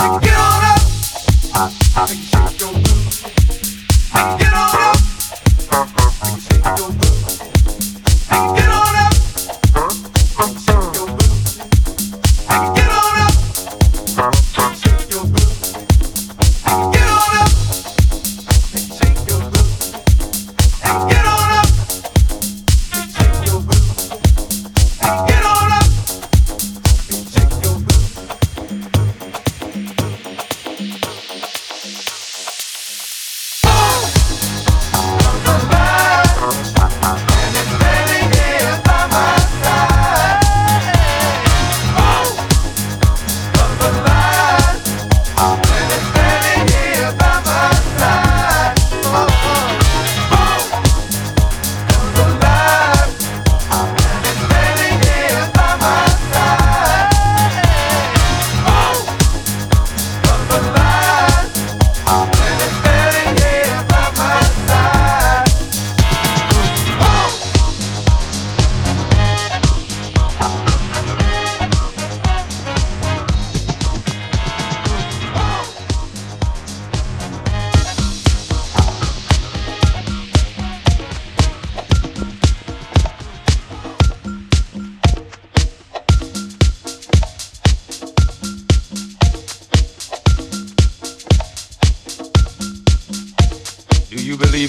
get on up.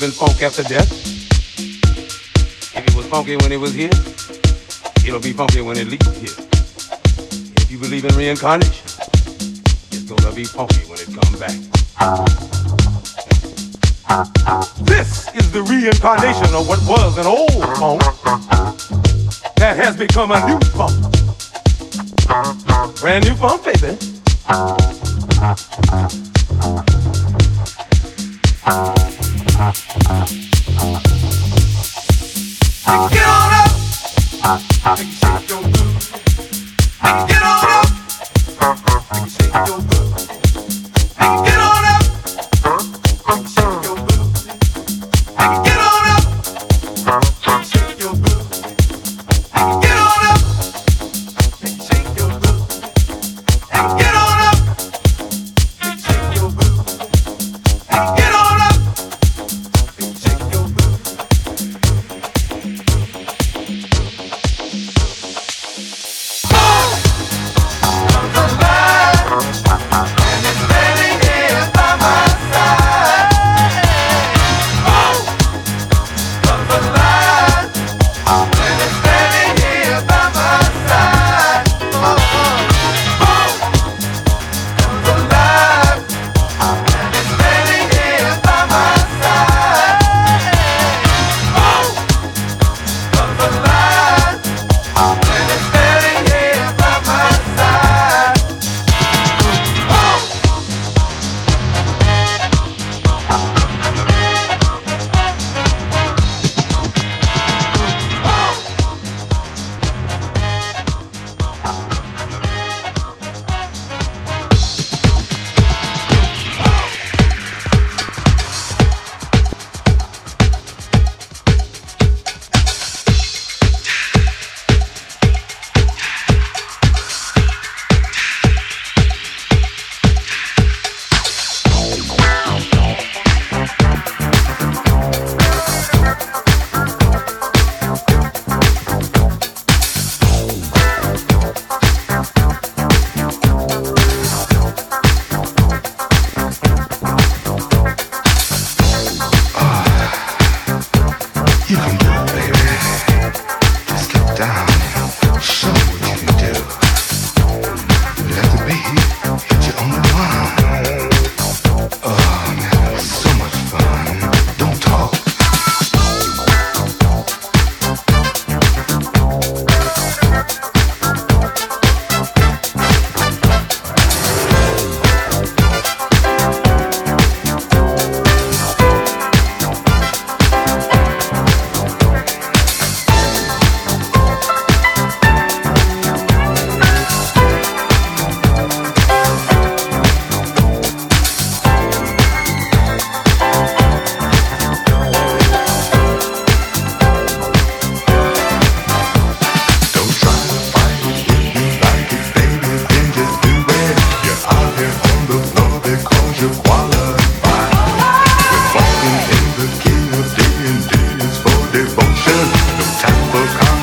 After death. If it was funky when it was here, it'll be funky when it leaves here. If you believe in reincarnation, it's gonna be funky when it comes back. This is the reincarnation of what was an old funk that has become a new funk. Brand new funk, baby.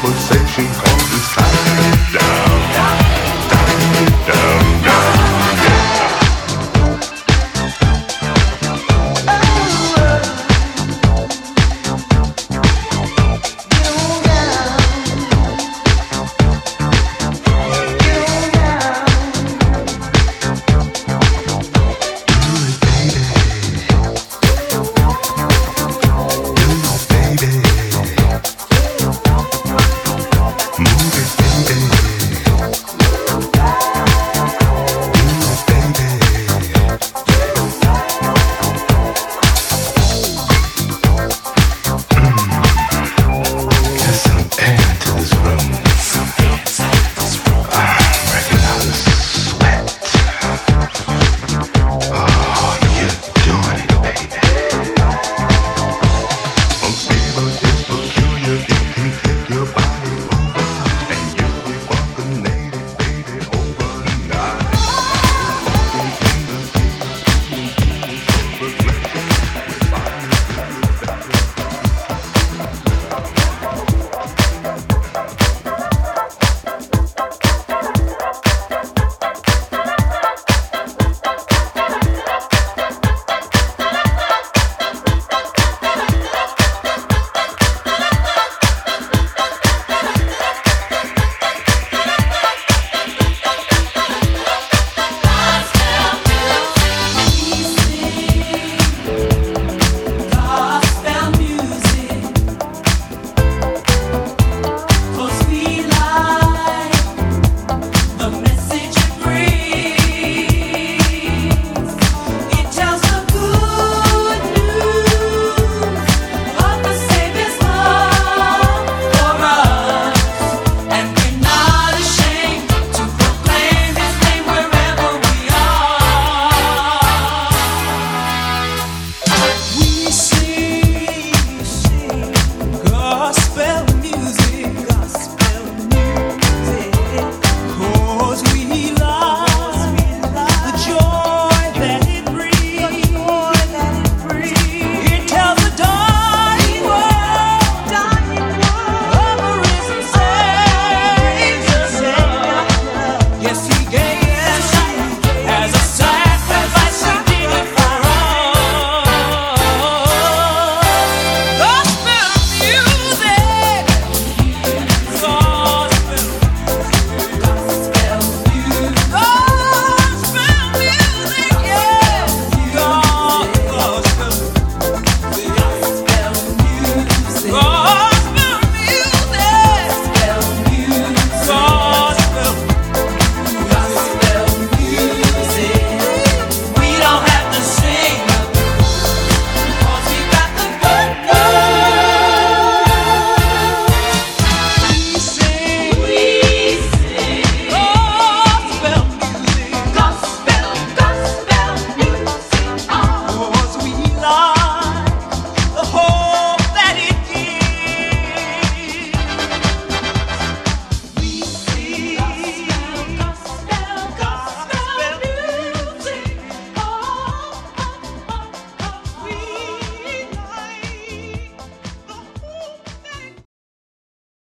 conversation.